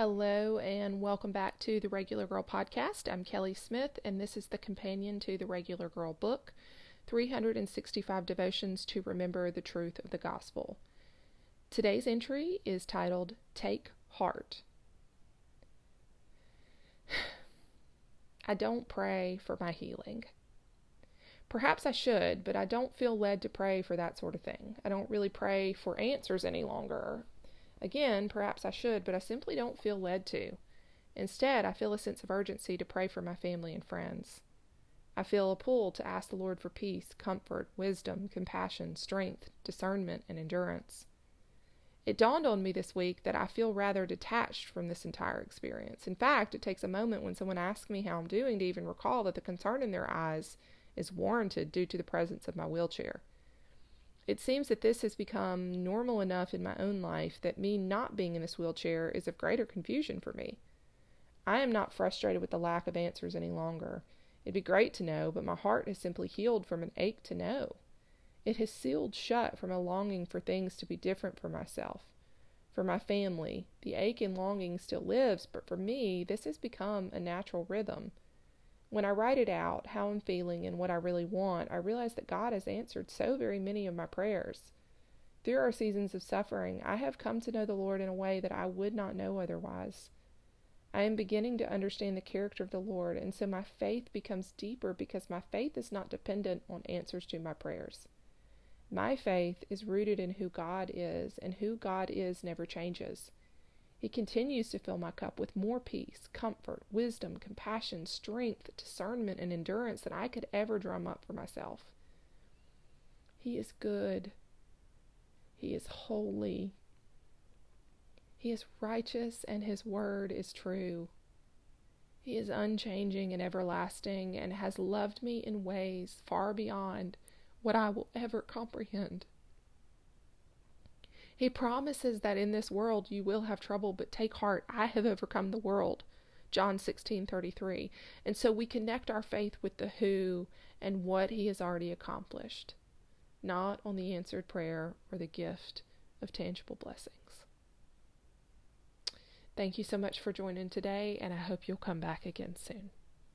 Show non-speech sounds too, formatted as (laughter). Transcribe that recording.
Hello, and welcome back to the Regular Girl Podcast. I'm Kelly Smith, and this is the companion to the Regular Girl book 365 Devotions to Remember the Truth of the Gospel. Today's entry is titled Take Heart. (sighs) I don't pray for my healing. Perhaps I should, but I don't feel led to pray for that sort of thing. I don't really pray for answers any longer. Again, perhaps I should, but I simply don't feel led to. Instead, I feel a sense of urgency to pray for my family and friends. I feel a pull to ask the Lord for peace, comfort, wisdom, compassion, strength, discernment, and endurance. It dawned on me this week that I feel rather detached from this entire experience. In fact, it takes a moment when someone asks me how I'm doing to even recall that the concern in their eyes is warranted due to the presence of my wheelchair. It seems that this has become normal enough in my own life that me not being in this wheelchair is of greater confusion for me. I am not frustrated with the lack of answers any longer. It'd be great to know, but my heart has simply healed from an ache to know. It has sealed shut from a longing for things to be different for myself. For my family, the ache and longing still lives, but for me, this has become a natural rhythm. When I write it out, how I'm feeling and what I really want, I realize that God has answered so very many of my prayers. Through our seasons of suffering, I have come to know the Lord in a way that I would not know otherwise. I am beginning to understand the character of the Lord, and so my faith becomes deeper because my faith is not dependent on answers to my prayers. My faith is rooted in who God is, and who God is never changes. He continues to fill my cup with more peace, comfort, wisdom, compassion, strength, discernment, and endurance than I could ever drum up for myself. He is good. He is holy. He is righteous, and His word is true. He is unchanging and everlasting, and has loved me in ways far beyond what I will ever comprehend. He promises that in this world you will have trouble, but take heart, I have overcome the world. John 16:33. And so we connect our faith with the who and what he has already accomplished, not on the answered prayer or the gift of tangible blessings. Thank you so much for joining today, and I hope you'll come back again soon.